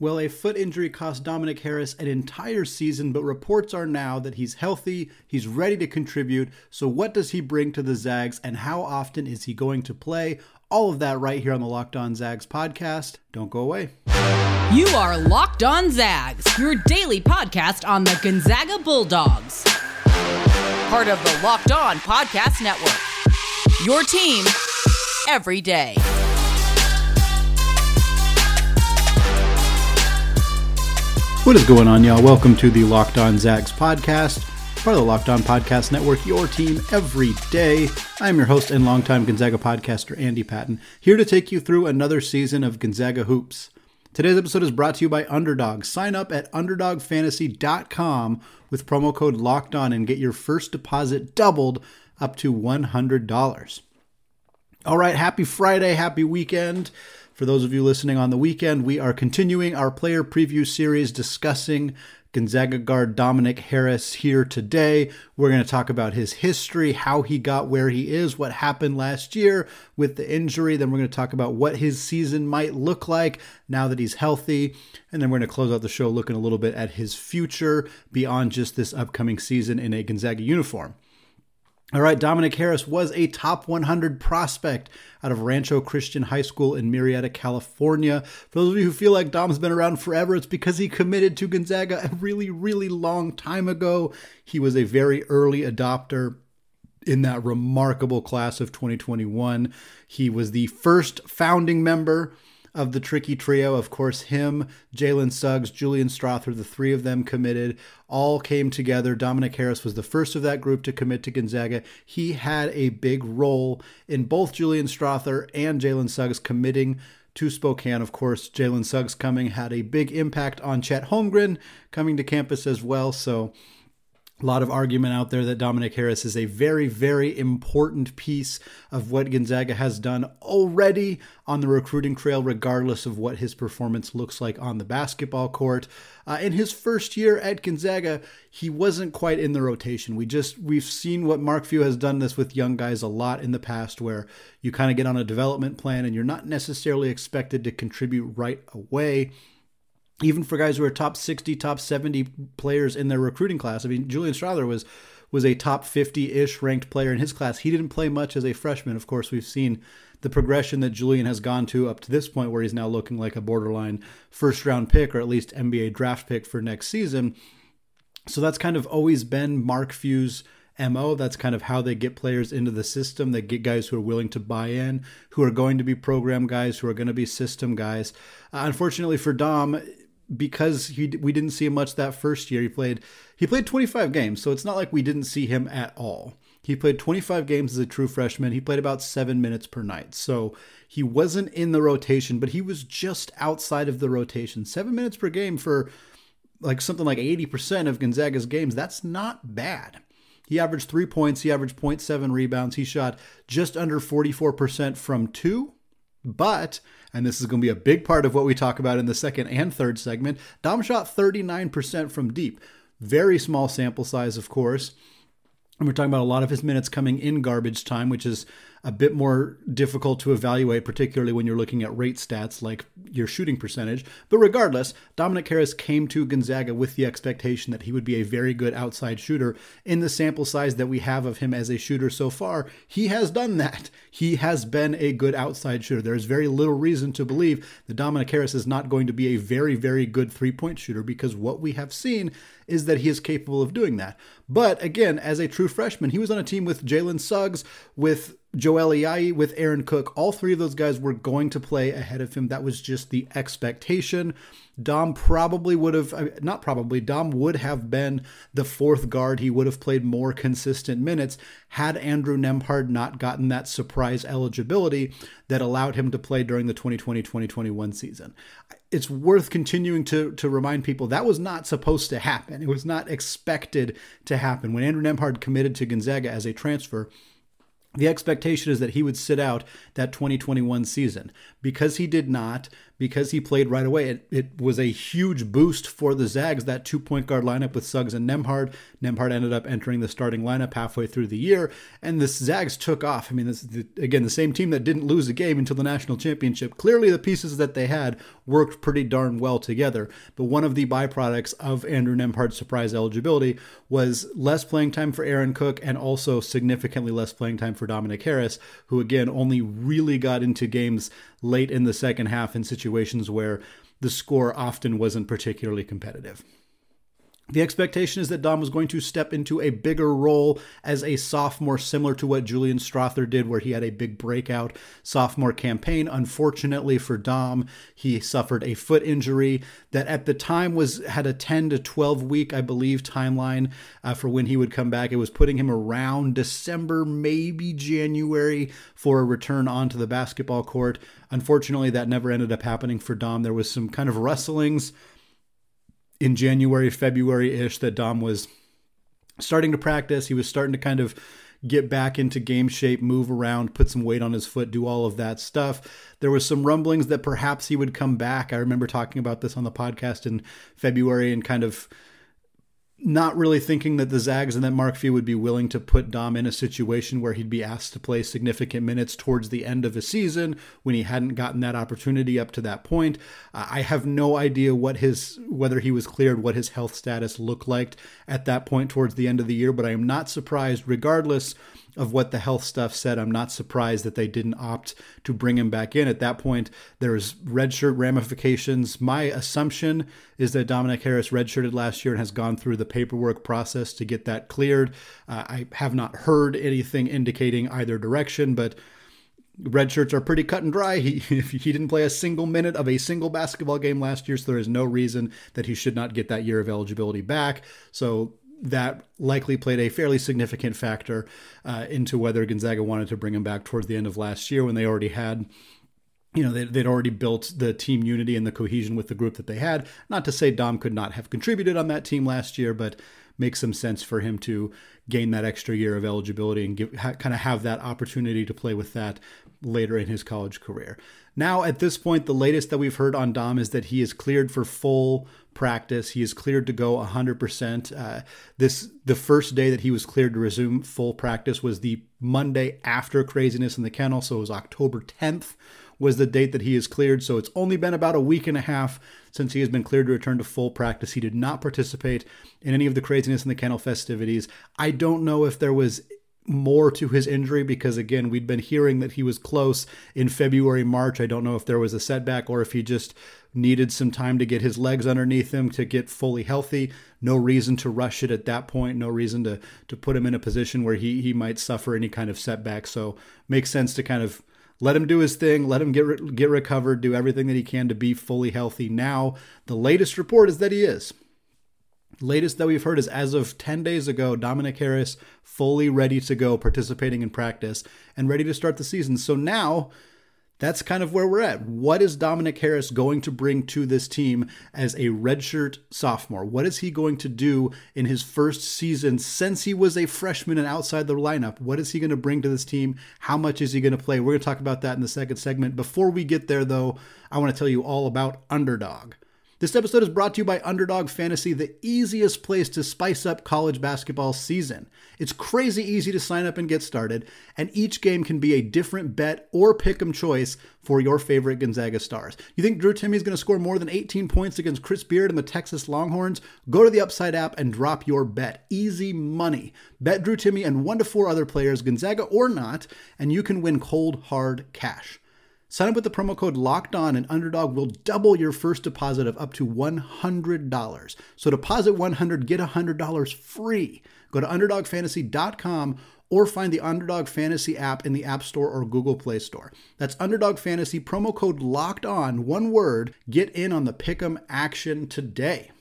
Well, a foot injury cost Dominic Harris an entire season, but reports are now that he's healthy, he's ready to contribute. So, what does he bring to the Zags, and how often is he going to play? All of that right here on the Locked On Zags podcast. Don't go away. You are Locked On Zags, your daily podcast on the Gonzaga Bulldogs. Part of the Locked On Podcast Network. Your team every day. What is going on, y'all? Welcome to the Locked On Zags podcast, part of the Locked On Podcast Network, your team every day. I'm your host and longtime Gonzaga podcaster, Andy Patton, here to take you through another season of Gonzaga Hoops. Today's episode is brought to you by Underdog. Sign up at UnderdogFantasy.com with promo code Locked On and get your first deposit doubled up to $100. All right, happy Friday, happy weekend. For those of you listening on the weekend, we are continuing our player preview series discussing Gonzaga guard Dominic Harris here today. We're going to talk about his history, how he got where he is, what happened last year with the injury. Then we're going to talk about what his season might look like now that he's healthy. And then we're going to close out the show looking a little bit at his future beyond just this upcoming season in a Gonzaga uniform. All right, Dominic Harris was a top 100 prospect out of Rancho Christian High School in Murrieta, California. For those of you who feel like Dom's been around forever, it's because he committed to Gonzaga a really, really long time ago. He was a very early adopter in that remarkable class of 2021. He was the first founding member of the tricky trio. Of course, him, Jalen Suggs, Julian Strawther, the three of them committed, all came together. Dominic Harris was the first of that group to commit to Gonzaga. He had a big role in both Julian Strawther and Jalen Suggs committing to Spokane. Of course, Jalen Suggs coming had a big impact on Chet Holmgren coming to campus as well. So a lot of argument out there that Dominic Harris is a very, very important piece of what Gonzaga has done already on the recruiting trail, regardless of what his performance looks like on the basketball court. Uh, in his first year at Gonzaga, he wasn't quite in the rotation. We just we've seen what Mark Few has done this with young guys a lot in the past, where you kind of get on a development plan and you're not necessarily expected to contribute right away even for guys who are top 60, top 70 players in their recruiting class. I mean, Julian Strawther was was a top 50-ish ranked player in his class. He didn't play much as a freshman. Of course, we've seen the progression that Julian has gone to up to this point where he's now looking like a borderline first round pick or at least NBA draft pick for next season. So that's kind of always been Mark Few's MO. That's kind of how they get players into the system. They get guys who are willing to buy in, who are going to be program guys, who are going to be system guys. Uh, unfortunately for Dom, because he we didn't see him much that first year. He played he played 25 games, so it's not like we didn't see him at all. He played 25 games as a true freshman. He played about 7 minutes per night. So he wasn't in the rotation, but he was just outside of the rotation. 7 minutes per game for like something like 80% of Gonzaga's games. That's not bad. He averaged 3 points, he averaged 0.7 rebounds. He shot just under 44% from 2, but and this is going to be a big part of what we talk about in the second and third segment. Dom shot 39% from deep. Very small sample size, of course. And we're talking about a lot of his minutes coming in garbage time, which is a bit more difficult to evaluate, particularly when you're looking at rate stats like your shooting percentage. But regardless, Dominic Harris came to Gonzaga with the expectation that he would be a very good outside shooter. In the sample size that we have of him as a shooter so far, he has done that. He has been a good outside shooter. There is very little reason to believe that Dominic Harris is not going to be a very, very good three point shooter because what we have seen is that he is capable of doing that. But again, as a true freshman, he was on a team with Jalen Suggs, with Joel Ayayi, with Aaron Cook. All three of those guys were going to play ahead of him. That was just the expectation. Dom probably would have, not probably, Dom would have been the fourth guard. He would have played more consistent minutes had Andrew Nembhard not gotten that surprise eligibility that allowed him to play during the 2020 2021 season. It's worth continuing to, to remind people that was not supposed to happen. It was not expected to happen. When Andrew Nembhard committed to Gonzaga as a transfer, the expectation is that he would sit out that 2021 season. Because he did not, because he played right away. It, it was a huge boost for the Zags, that two point guard lineup with Suggs and Nembhard. Nembhard ended up entering the starting lineup halfway through the year, and the Zags took off. I mean, this the, again, the same team that didn't lose a game until the national championship. Clearly, the pieces that they had worked pretty darn well together. But one of the byproducts of Andrew Nembhard's surprise eligibility was less playing time for Aaron Cook and also significantly less playing time for Dominic Harris, who again only really got into games late in the second half in situations where the score often wasn't particularly competitive. The expectation is that Dom was going to step into a bigger role as a sophomore, similar to what Julian Strawther did, where he had a big breakout sophomore campaign. Unfortunately for Dom, he suffered a foot injury that at the time was had a 10 to 12 week, I believe, timeline uh, for when he would come back. It was putting him around December, maybe January, for a return onto the basketball court. Unfortunately, that never ended up happening for Dom. There was some kind of rustlings in January, February ish that Dom was starting to practice. He was starting to kind of get back into game shape, move around, put some weight on his foot, do all of that stuff. There was some rumblings that perhaps he would come back. I remember talking about this on the podcast in February and kind of not really thinking that the Zags and that Mark Few would be willing to put Dom in a situation where he'd be asked to play significant minutes towards the end of a season when he hadn't gotten that opportunity up to that point. I have no idea what his whether he was cleared, what his health status looked like at that point towards the end of the year, but I am not surprised regardless of what the health stuff said, I'm not surprised that they didn't opt to bring him back in. At that point, there's redshirt ramifications. My assumption is that Dominic Harris redshirted last year and has gone through the paperwork process to get that cleared. Uh, I have not heard anything indicating either direction, but red shirts are pretty cut and dry. He he didn't play a single minute of a single basketball game last year, so there is no reason that he should not get that year of eligibility back. So that likely played a fairly significant factor uh, into whether Gonzaga wanted to bring him back towards the end of last year when they already had you know, they, would already built the team unity and the cohesion with the group that they had. Not to say Dom could not have contributed on that team last year, but makes some sense for him to gain that extra year of eligibility and give, ha, kind of have that opportunity to play with that later in his college career. Now, at this point, the latest that we've heard on Dom is that he is cleared for full practice. He is cleared to go 100%. Uh, this the first day that he was cleared to resume full practice was the Monday after craziness in the kennel, so it was October 10th was the date that he is cleared. So it's only been about a week and a half since he has been cleared to return to full practice. He did not participate in any of the craziness in the kennel festivities. I don't know if there was more to his injury because again we'd been hearing that he was close in February March I don't know if there was a setback or if he just needed some time to get his legs underneath him to get fully healthy no reason to rush it at that point no reason to to put him in a position where he he might suffer any kind of setback so makes sense to kind of let him do his thing. Let him get get recovered do everything that he can to be fully healthy. Now the latest report is that he is. Latest that we've heard is as of 10 days ago, Dominic Harris fully ready to go, participating in practice and ready to start the season. So now that's kind of where we're at. What is Dominic Harris going to bring to this team as a redshirt sophomore? What is he going to do in his first season since he was a freshman and outside the lineup? What is he going to bring to this team? How much is he going to play? We're going to talk about that in the second segment. Before we get there, though, I want to tell you all about Underdog. This episode is brought to you by Underdog Fantasy, the easiest place to spice up college basketball season. It's crazy easy to sign up and get started, and each game can be a different bet or pick 'em choice for your favorite Gonzaga stars. You think Drew Timme is going to score more than 18 points against Chris Beard and the Texas Longhorns? Go to the Upside app and drop your bet. Easy money. Bet Drew Timme and one to four other players, Gonzaga or not, and you can win cold, hard cash. Sign up with the promo code Locked On, and Underdog will double your first deposit of up to $100. So deposit 100, get $100 free. Go to UnderdogFantasy.com or find the Underdog Fantasy app in the App Store or Google Play Store. That's Underdog Fantasy, promo code Locked On, one word. Get in on the Pick'em action today.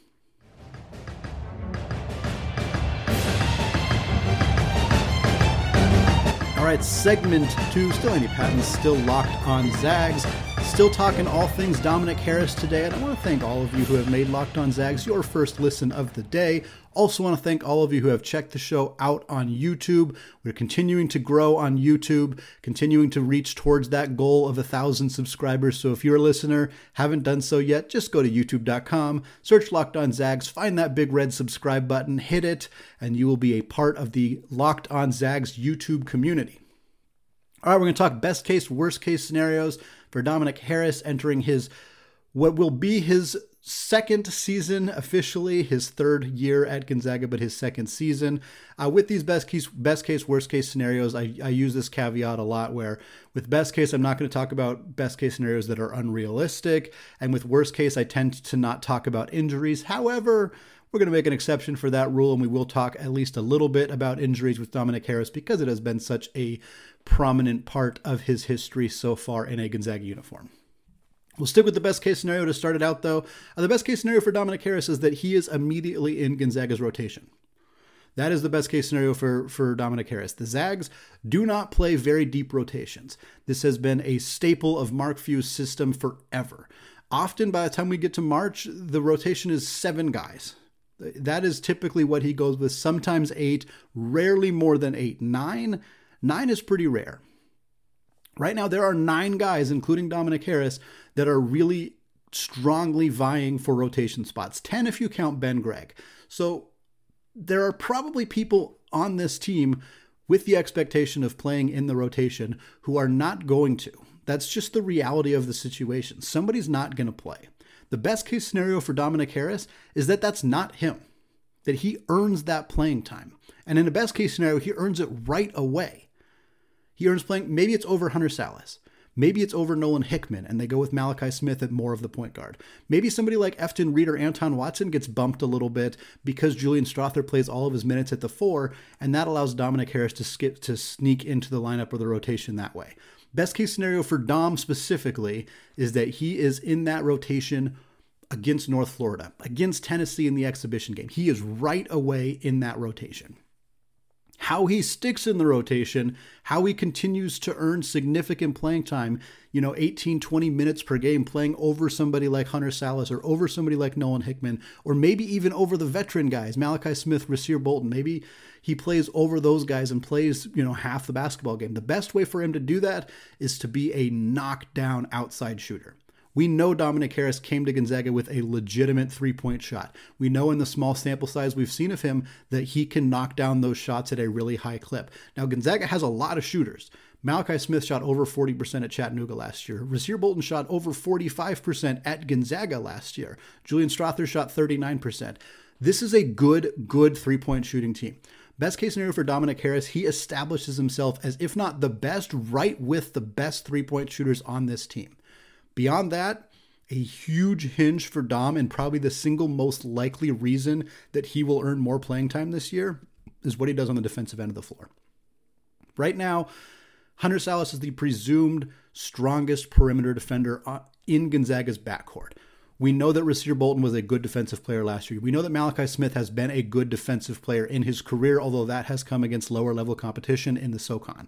All right, segment two, still Andy Patton, still locked on Zags. Still talking all things Dominic Harris today, and I want to thank all of you who have made Locked On Zags your first listen of the day. Also, want to thank all of you who have checked the show out on YouTube. We're continuing to grow on YouTube, continuing to reach towards that goal of a thousand subscribers. So, if you're a listener, haven't done so yet, just go to youtube.com, search Locked On Zags, find that big red subscribe button, hit it, and you will be a part of the Locked On Zags YouTube community. All right, we're going to talk best case, worst case scenarios for Dominic Harris entering his what will be his second season officially, his third year at Gonzaga, but his second season. Uh, with these best case, best case, worst case scenarios, I, I use this caveat a lot. Where with best case, I'm not going to talk about best case scenarios that are unrealistic, and with worst case, I tend to not talk about injuries. However, we're going to make an exception for that rule, and we will talk at least a little bit about injuries with Dominic Harris because it has been such a prominent part of his history so far in a Gonzaga uniform. We'll stick with the best case scenario to start it out, though. Uh, the best case scenario for Dominic Harris is that he is immediately in Gonzaga's rotation. That is the best case scenario for, for Dominic Harris. The Zags do not play very deep rotations. This has been a staple of Mark Few's system forever. Often, by the time we get to March, the rotation is seven guys. That is typically what he goes with, sometimes eight, rarely more than eight. Nine, nine is pretty rare. Right now, there are nine guys, including Dominic Harris, that are really strongly vying for rotation spots. 10 if you count Ben Gregg. So there are probably people on this team with the expectation of playing in the rotation who are not going to. That's just the reality of the situation. Somebody's not going to play. The best case scenario for Dominic Harris is that that's not him, that he earns that playing time. And in a best case scenario, he earns it right away. He earns playing, maybe it's over Hunter Sallis. Maybe it's over Nolan Hickman and they go with Malachi Smith at more of the point guard. Maybe somebody like Efton Reid or Anton Watson gets bumped a little bit because Julian Strawther plays all of his minutes at the four, and that allows Dominic Harris to skip to sneak into the lineup or the rotation that way. Best case scenario for Dom specifically is that he is in that rotation against North Florida, against Tennessee in the exhibition game. He is right away in that rotation. How he sticks in the rotation, how he continues to earn significant playing time, you know, 18, 20 minutes per game, playing over somebody like Hunter Sallis or over somebody like Nolan Hickman, or maybe even over the veteran guys, Malachi Smith, Rasir Bolton. Maybe he plays over those guys and plays, you know, half the basketball game. The best way for him to do that is to be a knockdown outside shooter. We know Dominic Harris came to Gonzaga with a legitimate three point shot. We know in the small sample size we've seen of him that he can knock down those shots at a really high clip. Now, Gonzaga has a lot of shooters. Malachi Smith shot over 40% at Chattanooga last year. Rasir Bolton shot over 45% at Gonzaga last year. Julian Strawther shot 39%. This is a good, good three point shooting team. Best case scenario for Dominic Harris, he establishes himself as, if not the best, right with the best three point shooters on this team. Beyond that, a huge hinge for Dom, and probably the single most likely reason that he will earn more playing time this year is what he does on the defensive end of the floor. Right now, Hunter Sallis is the presumed strongest perimeter defender uh, in Gonzaga's backcourt. We know that Rasir Bolton was a good defensive player last year. We know that Malachi Smith has been a good defensive player in his career, although that has come against lower level competition in the SoCon.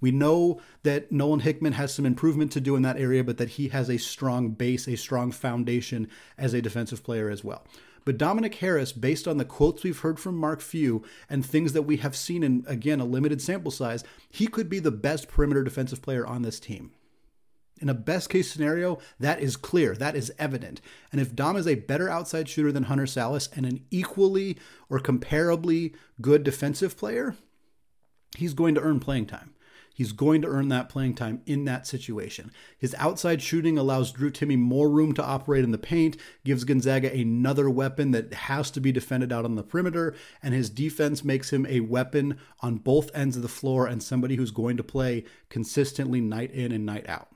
We know that Nolan Hickman has some improvement to do in that area, but that he has a strong base, a strong foundation as a defensive player as well. But Dominic Harris, based on the quotes we've heard from Mark Few and things that we have seen in, again, a limited sample size, he could be the best perimeter defensive player on this team. In a best case scenario, that is clear, that is evident. And if Dom is a better outside shooter than Hunter Sallis and an equally or comparably good defensive player, he's going to earn playing time. He's going to earn that playing time in that situation. His outside shooting allows Drew Timme more room to operate in the paint, gives Gonzaga another weapon that has to be defended out on the perimeter, and his defense makes him a weapon on both ends of the floor and somebody who's going to play consistently night in and night out.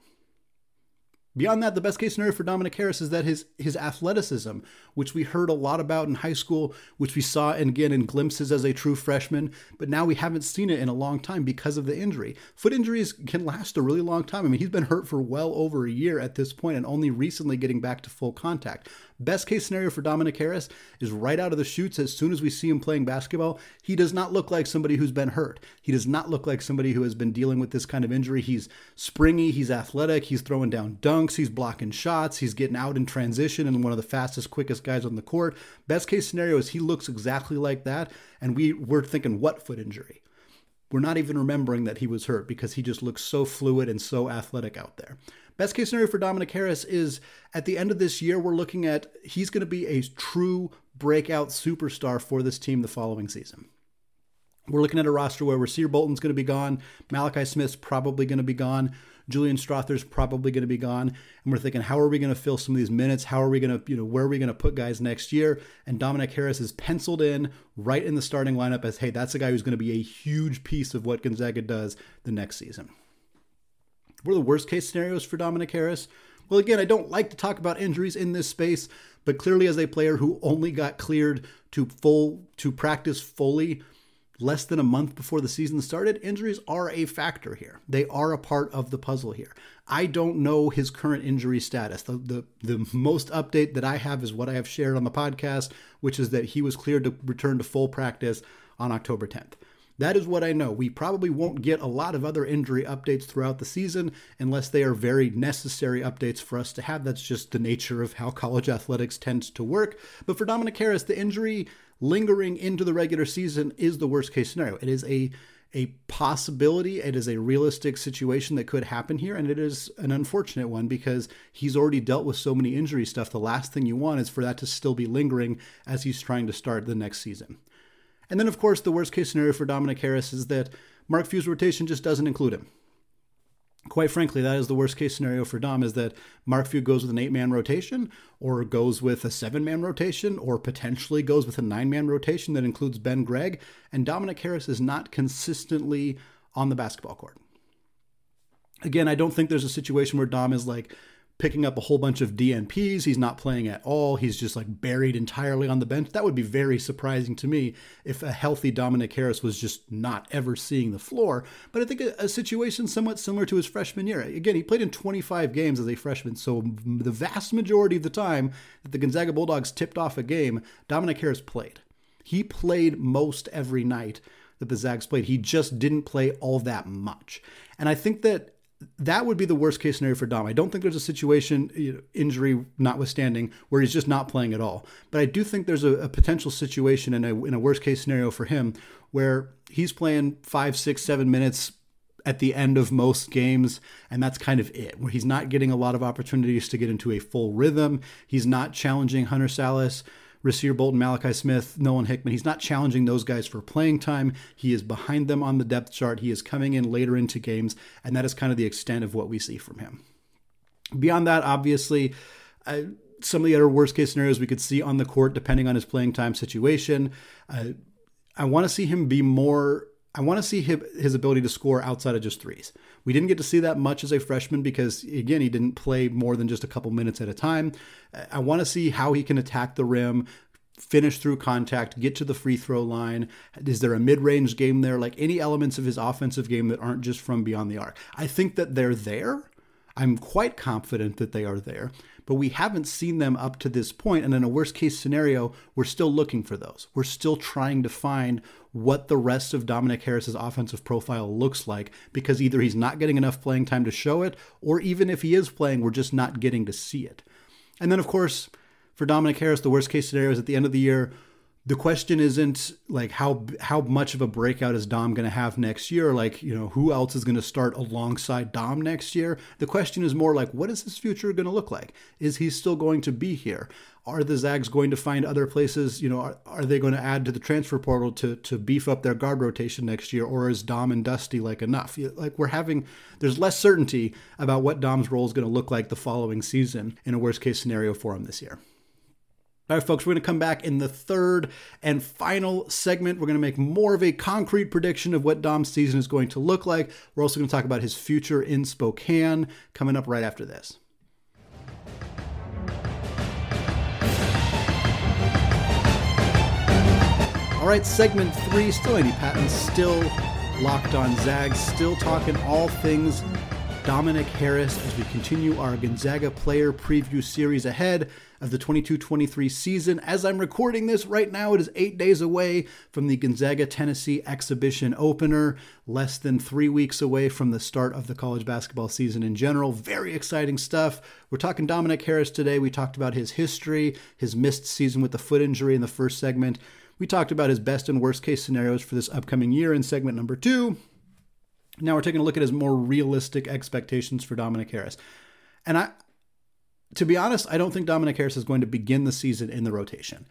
Beyond that, the best case scenario for Dominic Harris is that his his athleticism, which we heard a lot about in high school, which we saw and again in glimpses as a true freshman, but now we haven't seen it in a long time because of the injury. Foot injuries can last a really long time. I mean, he's been hurt for well over a year at this point and only recently getting back to full contact. Best case scenario for Dominic Harris is right out of the chutes as soon as we see him playing basketball, he does not look like somebody who's been hurt. He does not look like somebody who has been dealing with this kind of injury. He's springy, he's athletic, he's throwing down dunks he's blocking shots, he's getting out in transition and one of the fastest, quickest guys on the court. Best case scenario is he looks exactly like that, and we we're thinking what foot injury. We're not even remembering that he was hurt because he just looks so fluid and so athletic out there. Best case scenario for Dominic Harris is at the end of this year, we're looking at he's going to be a true breakout superstar for this team the following season. We're looking at a roster where Rasir Bolton's going to be gone, Malachi Smith's probably going to be gone, Julian Strawther's probably going to be gone, and we're thinking, how are we going to fill some of these minutes? How are we going to, you know, where are we going to put guys next year? And Dominic Harris is penciled in right in the starting lineup as, hey, that's a guy who's going to be a huge piece of what Gonzaga does the next season. What are the worst case scenarios for Dominic Harris? Well, again, I don't like to talk about injuries in this space, but clearly, as a player who only got cleared to full to practice fully less than a month before the season started, injuries are a factor here. They are a part of the puzzle here. I don't know his current injury status. The, the, the most update that I have is what I have shared on the podcast, which is that he was cleared to return to full practice on October 10th. That is what I know. We probably won't get a lot of other injury updates throughout the season unless they are very necessary updates for us to have. That's just the nature of how college athletics tends to work. But for Dominic Harris, the injury lingering into the regular season is the worst case scenario. It is a a possibility. It is a realistic situation that could happen here, and it is an unfortunate one because he's already dealt with so many injury stuff. The last thing you want is for that to still be lingering as he's trying to start the next season. And then, of course, the worst case scenario for Dominic Harris is that Mark Few's rotation just doesn't include him quite frankly, that is the worst case scenario for Dom is that Mark Few goes with an eight man rotation or goes with a seven man rotation or potentially goes with a nine man rotation that includes Ben Gregg. And Dominic Harris is not consistently on the basketball court. Again, I don't think there's a situation where Dom is like, picking up a whole bunch of DNPs. He's not playing at all. He's just like buried entirely on the bench. That would be very surprising to me if a healthy Dominic Harris was just not ever seeing the floor. But I think a, a situation somewhat similar to his freshman year. Again, he played in 25 games as a freshman, so the vast majority of the time that the Gonzaga Bulldogs tipped off a game, Dominic Harris played. He played most every night that the Zags played. He just didn't play all that much. And I think that that would be the worst case scenario for Dom. I don't think there's a situation, you know, injury notwithstanding, where he's just not playing at all. But I do think there's a, a, potential situation in a, in a worst case scenario for him where he's playing five, six, seven minutes at the end of most games, and that's kind of it, where he's not getting a lot of opportunities to get into a full rhythm. He's not challenging Hunter Sallis. Rasir Bolton, Malachi Smith, Nolan Hickman. He's not challenging those guys for playing time. He is behind them on the depth chart. He is coming in later into games, and that is kind of the extent of what we see from him. Beyond that, obviously, some of the other worst case scenarios we could see on the court, depending on his playing time situation. Uh, I want to see him be more I want to see his ability to score outside of just threes. We didn't get to see that much as a freshman because, again, he didn't play more than just a couple minutes at a time. I want to see how he can attack the rim, finish through contact, get to the free throw line. Is there a mid range game there? Like any elements of his offensive game that aren't just from beyond the arc. I think that they're there. I'm quite confident that they are there, but we haven't seen them up to this point. And in a worst case scenario, we're still looking for those. We're still trying to find what the rest of Dominic Harris's offensive profile looks like because either he's not getting enough playing time to show it, or even if he is playing, we're just not getting to see it. And then, of course, for Dominic Harris, the worst case scenario is at the end of the year, the question isn't like how how much of a breakout is Dom going to have next year? Like you know who else is going to start alongside Dom next year? The question is more like what is his future going to look like? Is he still going to be here? Are the Zags going to find other places? You know are, are they going to add to the transfer portal to to beef up their guard rotation next year or is Dom and Dusty like enough? Like we're having there's less certainty about what Dom's role is going to look like the following season in a worst case scenario for him this year all right, folks, we're going to come back in the third and final segment. We're going to make more of a concrete prediction of what Dom's season is going to look like. We're also going to talk about his future in Spokane coming up right after this. All right, segment three, still Andy Patton, still locked on Zags, still talking all things Dominic Harris as we continue our Gonzaga player preview series ahead of the 22 23 season. As I'm recording this right now, it is eight days away from the Gonzaga Tennessee exhibition opener, less than three weeks away from the start of the college basketball season in general. Very exciting stuff. We're talking Dominic Harris today. We talked about his history, his missed season with the foot injury in the first segment. We talked about his best and worst case scenarios for this upcoming year in segment number two. Now we're taking a look at his more realistic expectations for Dominic Harris. And I to be honest, I don't think Dominic Harris is going to begin the season in the rotation.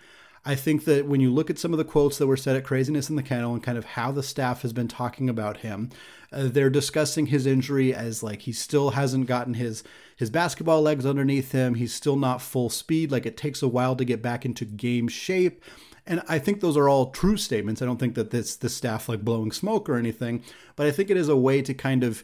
I think that when you look at some of the quotes that were said at Craziness in the Kennel and kind of how the staff has been talking about him, uh, they're discussing his injury as like he still hasn't gotten his his basketball legs underneath him. He's still not full speed. Like it takes a while to get back into game shape. And I think those are all true statements. I don't think that this the staff like blowing smoke or anything, but I think it is a way to kind of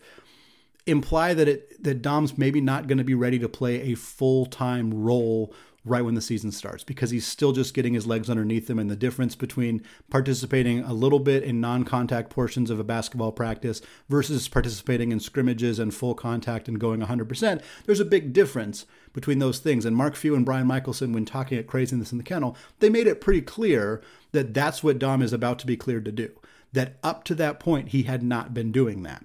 imply that it that Dom's maybe not going to be ready to play a full-time role right when the season starts because he's still just getting his legs underneath him and the difference between participating a little bit in non-contact portions of a basketball practice versus participating in scrimmages and full contact and going 100% there's a big difference between those things. And Mark Few and Brian Michaelson when talking at Craziness in the Kennel they made it pretty clear that that's what Dom is about to be cleared to do that up to that point he had not been doing that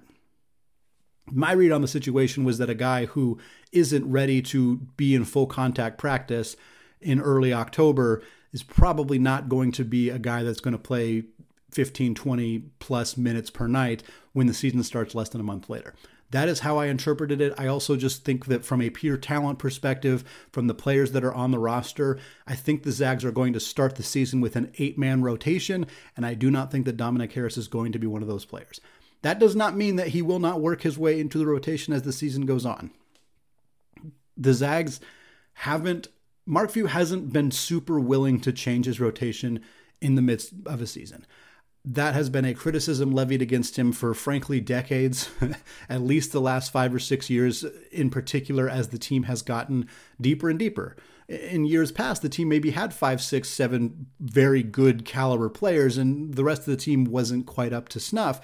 my read on the situation was that a guy who isn't ready to be in full contact practice in early October is probably not going to be a guy that's going to play 15, 20 plus minutes per night when the season starts less than a month later. That is how I interpreted it. I also just think that from a pure talent perspective, from the players that are on the roster, I think the Zags are going to start the season with an eight man rotation, and I do not think that Dominic Harris is going to be one of those players. That does not mean that he will not work his way into the rotation as the season goes on. The Zags haven't, Mark Few hasn't been super willing to change his rotation in the midst of a season. That has been a criticism levied against him for, frankly, decades, at least the last five or six years, in particular, as the team has gotten deeper and deeper in years past, the team maybe had five, six, seven very good caliber players, and the rest of the team wasn't quite up to snuff.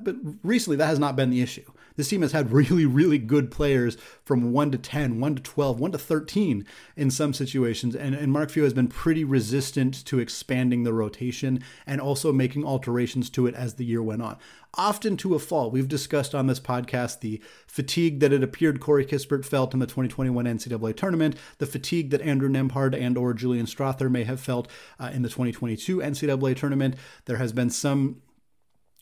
But recently, that has not been the issue. This team has had really, really good players from 1 to 10, 1 to 12, 1 to 13 in some situations. And, and Mark Few has been pretty resistant to expanding the rotation and also making alterations to it as the year went on. Often to a fault. We've discussed on this podcast the fatigue that it appeared Corey Kispert felt in the 2021 NCAA tournament, the fatigue that Andrew Nembhard and or Julian Strawther may have felt uh, in the 2022 NCAA tournament. There has been some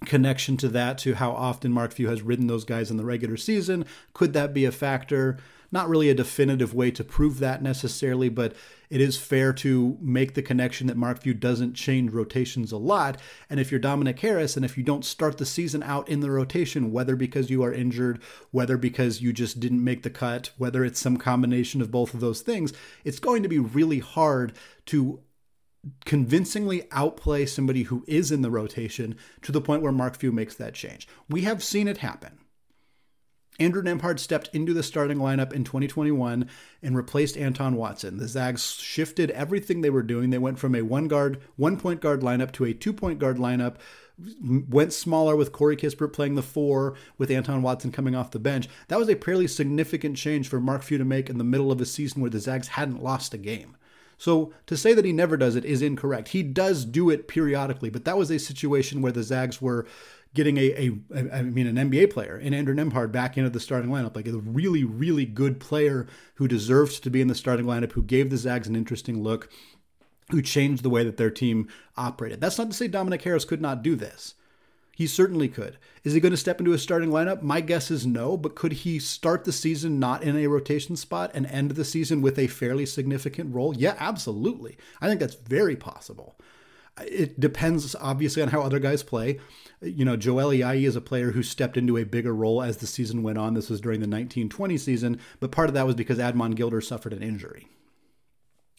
connection to that to how often Mark Few has ridden those guys in the regular season. Could that be a factor? Not really a definitive way to prove that necessarily, but it is fair to make the connection that Mark Few doesn't change rotations a lot. And if you're Dominic Harris and if you don't start the season out in the rotation, whether because you are injured, whether because you just didn't make the cut, whether it's some combination of both of those things, it's going to be really hard to convincingly outplay somebody who is in the rotation to the point where Mark Few makes that change. We have seen it happen. Andrew Nembhard stepped into the starting lineup in 2021 and replaced Anton Watson. The Zags shifted everything they were doing. They went from a one guard, one point guard lineup to a two point guard lineup, went smaller with Corey Kispert playing the four, with Anton Watson coming off the bench. That was a fairly significant change for Mark Few to make in the middle of a season where the Zags hadn't lost a game. So to say that he never does it is incorrect. He does do it periodically, but that was a situation where the Zags were getting a, a I mean an NBA player in Andrew Nembhard back into the starting lineup, like a really really good player who deserves to be in the starting lineup, who gave the Zags an interesting look, who changed the way that their team operated. That's not to say Dominic Harris could not do this. He certainly could. Is he going to step into a starting lineup? My guess is no, but could he start the season not in a rotation spot and end the season with a fairly significant role? Yeah, absolutely. I think that's very possible. It depends, obviously, on how other guys play. You know, Joel Ayayi is a player who stepped into a bigger role as the season went on. This was during the 1920 season, but part of that was because Admon Gilder suffered an injury.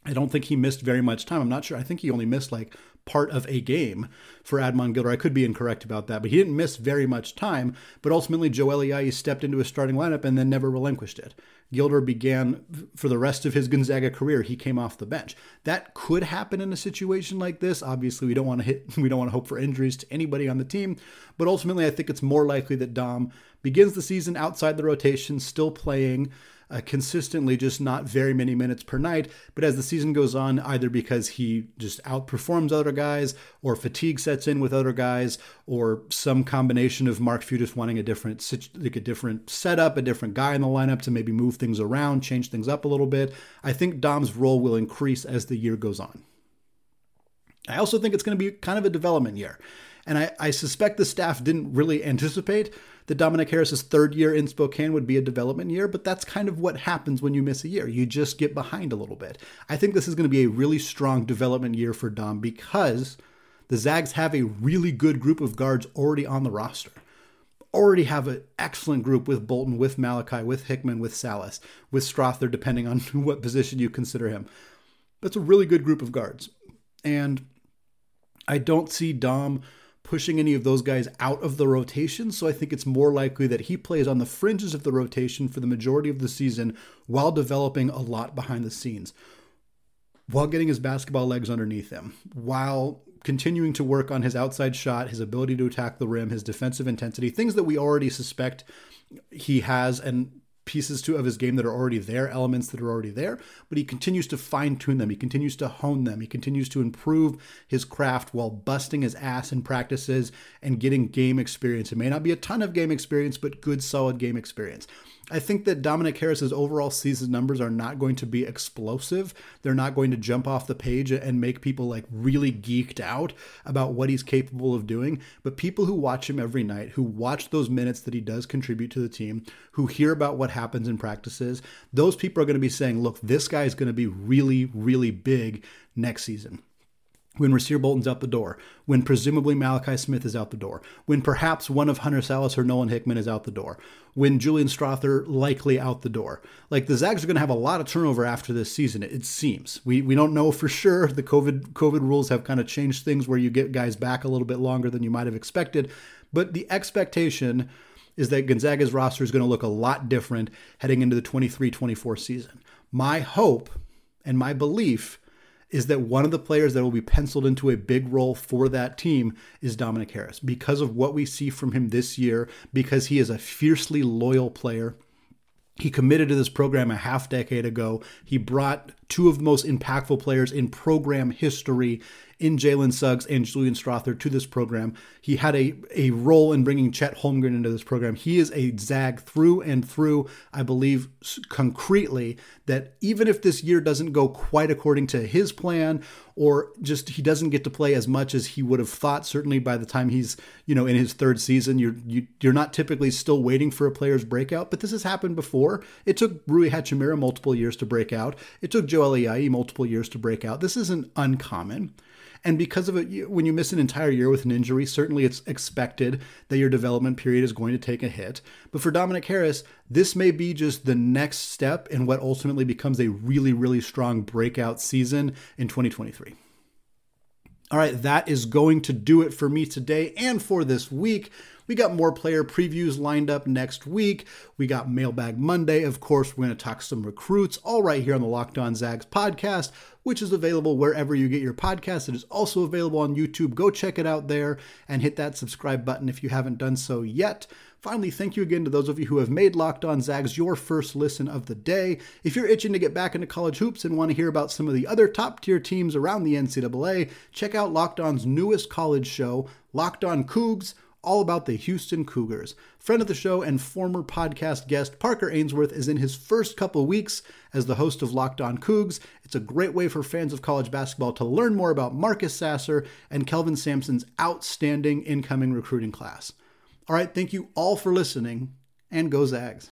I don't think he missed very much time. I'm not sure. I think he only missed like part of a game for Admon Gilder. I could be incorrect about that, but he didn't miss very much time. But ultimately, Joel Ayayi stepped into his starting lineup and then never relinquished it. Gilder began for the rest of his Gonzaga career. He came off the bench. That could happen in a situation like this. Obviously, we don't want to hit. We don't want to hope for injuries to anybody on the team. But ultimately, I think it's more likely that Dom begins the season outside the rotation, still playing uh, consistently, just not very many minutes per night. But as the season goes on, either because he just outperforms other guys, or fatigue sets in with other guys, or some combination of Mark just wanting a different like a different setup, a different guy in the lineup to maybe move things around, change things up a little bit. I think Dom's role will increase as the year goes on. I also think it's going to be kind of a development year. And I, I suspect the staff didn't really anticipate that Dominic Harris's third year in Spokane would be a development year, but that's kind of what happens when you miss a year. You just get behind a little bit. I think this is going to be a really strong development year for Dom because the Zags have a really good group of guards already on the roster. Already have an excellent group with Bolton, with Malachi, with Hickman, with Sallis, with Strawther, depending on what position you consider him. That's a really good group of guards. And I don't see Dom pushing any of those guys out of the rotation. So I think it's more likely that he plays on the fringes of the rotation for the majority of the season while developing a lot behind the scenes, while getting his basketball legs underneath him, while continuing to work on his outside shot, his ability to attack the rim, his defensive intensity, things that we already suspect he has and pieces to of his game that are already there, elements that are already there, but he continues to fine tune them. He continues to hone them. He continues to improve his craft while busting his ass in practices and getting game experience. It may not be a ton of game experience, but good solid game experience. I think that Dominic Harris's overall season numbers are not going to be explosive. They're not going to jump off the page and make people like really geeked out about what he's capable of doing. But people who watch him every night, who watch those minutes that he does contribute to the team, who hear about what happens in practices, those people are going to be saying, look, this guy is going to be really, really big next season when Rasir Bolton's out the door, when presumably Malachi Smith is out the door, when perhaps one of Hunter Sallis or Nolan Hickman is out the door, when Julian Strawther likely out the door. Like the Zags are going to have a lot of turnover after this season. It seems we we don't know for sure. The COVID COVID rules have kind of changed things where you get guys back a little bit longer than you might have expected, but the expectation is that Gonzaga's roster is going to look a lot different heading into the 23-24 season. My hope and my belief is that one of the players that will be penciled into a big role for that team is Dominic Harris because of what we see from him this year, because he is a fiercely loyal player. He committed to this program a half decade ago. He brought two of the most impactful players in program history in Jalen Suggs and Julian Strawther to this program. He had a, a role in bringing Chet Holmgren into this program. He is a Zag through and through. I believe concretely that even if this year doesn't go quite according to his plan or just he doesn't get to play as much as he would have thought certainly by the time he's you know in his third season you're you, are you are not typically still waiting for a player's breakout but this has happened before it took Rui Hachimura multiple years to break out it took Joel Ayayi multiple years to break out this isn't uncommon and because of it, when you miss an entire year with an injury, certainly it's expected that your development period is going to take a hit. But for Dominic Harris, this may be just the next step in what ultimately becomes a really, really strong breakout season in 2023. All right, that is going to do it for me today and for this week. We got more player previews lined up next week. We got Mailbag Monday. Of course, we're going to talk some recruits, all right here on the Locked On Zags podcast, which is available wherever you get your podcast. It is also available on YouTube. Go check it out there and hit that subscribe button if you haven't done so yet. Finally, thank you again to those of you who have made Locked On Zags your first listen of the day. If you're itching to get back into college hoops and want to hear about some of the other top tier teams around the NCAA, check out Locked On's newest college show, Locked On Cougs all about the Houston Cougars. Friend of the show and former podcast guest Parker Ainsworth is in his first couple weeks as the host of Locked On Cougs. It's a great way for fans of college basketball to learn more about Marcus Sasser and Kelvin Sampson's outstanding incoming recruiting class. All right, thank you all for listening, and go Zags.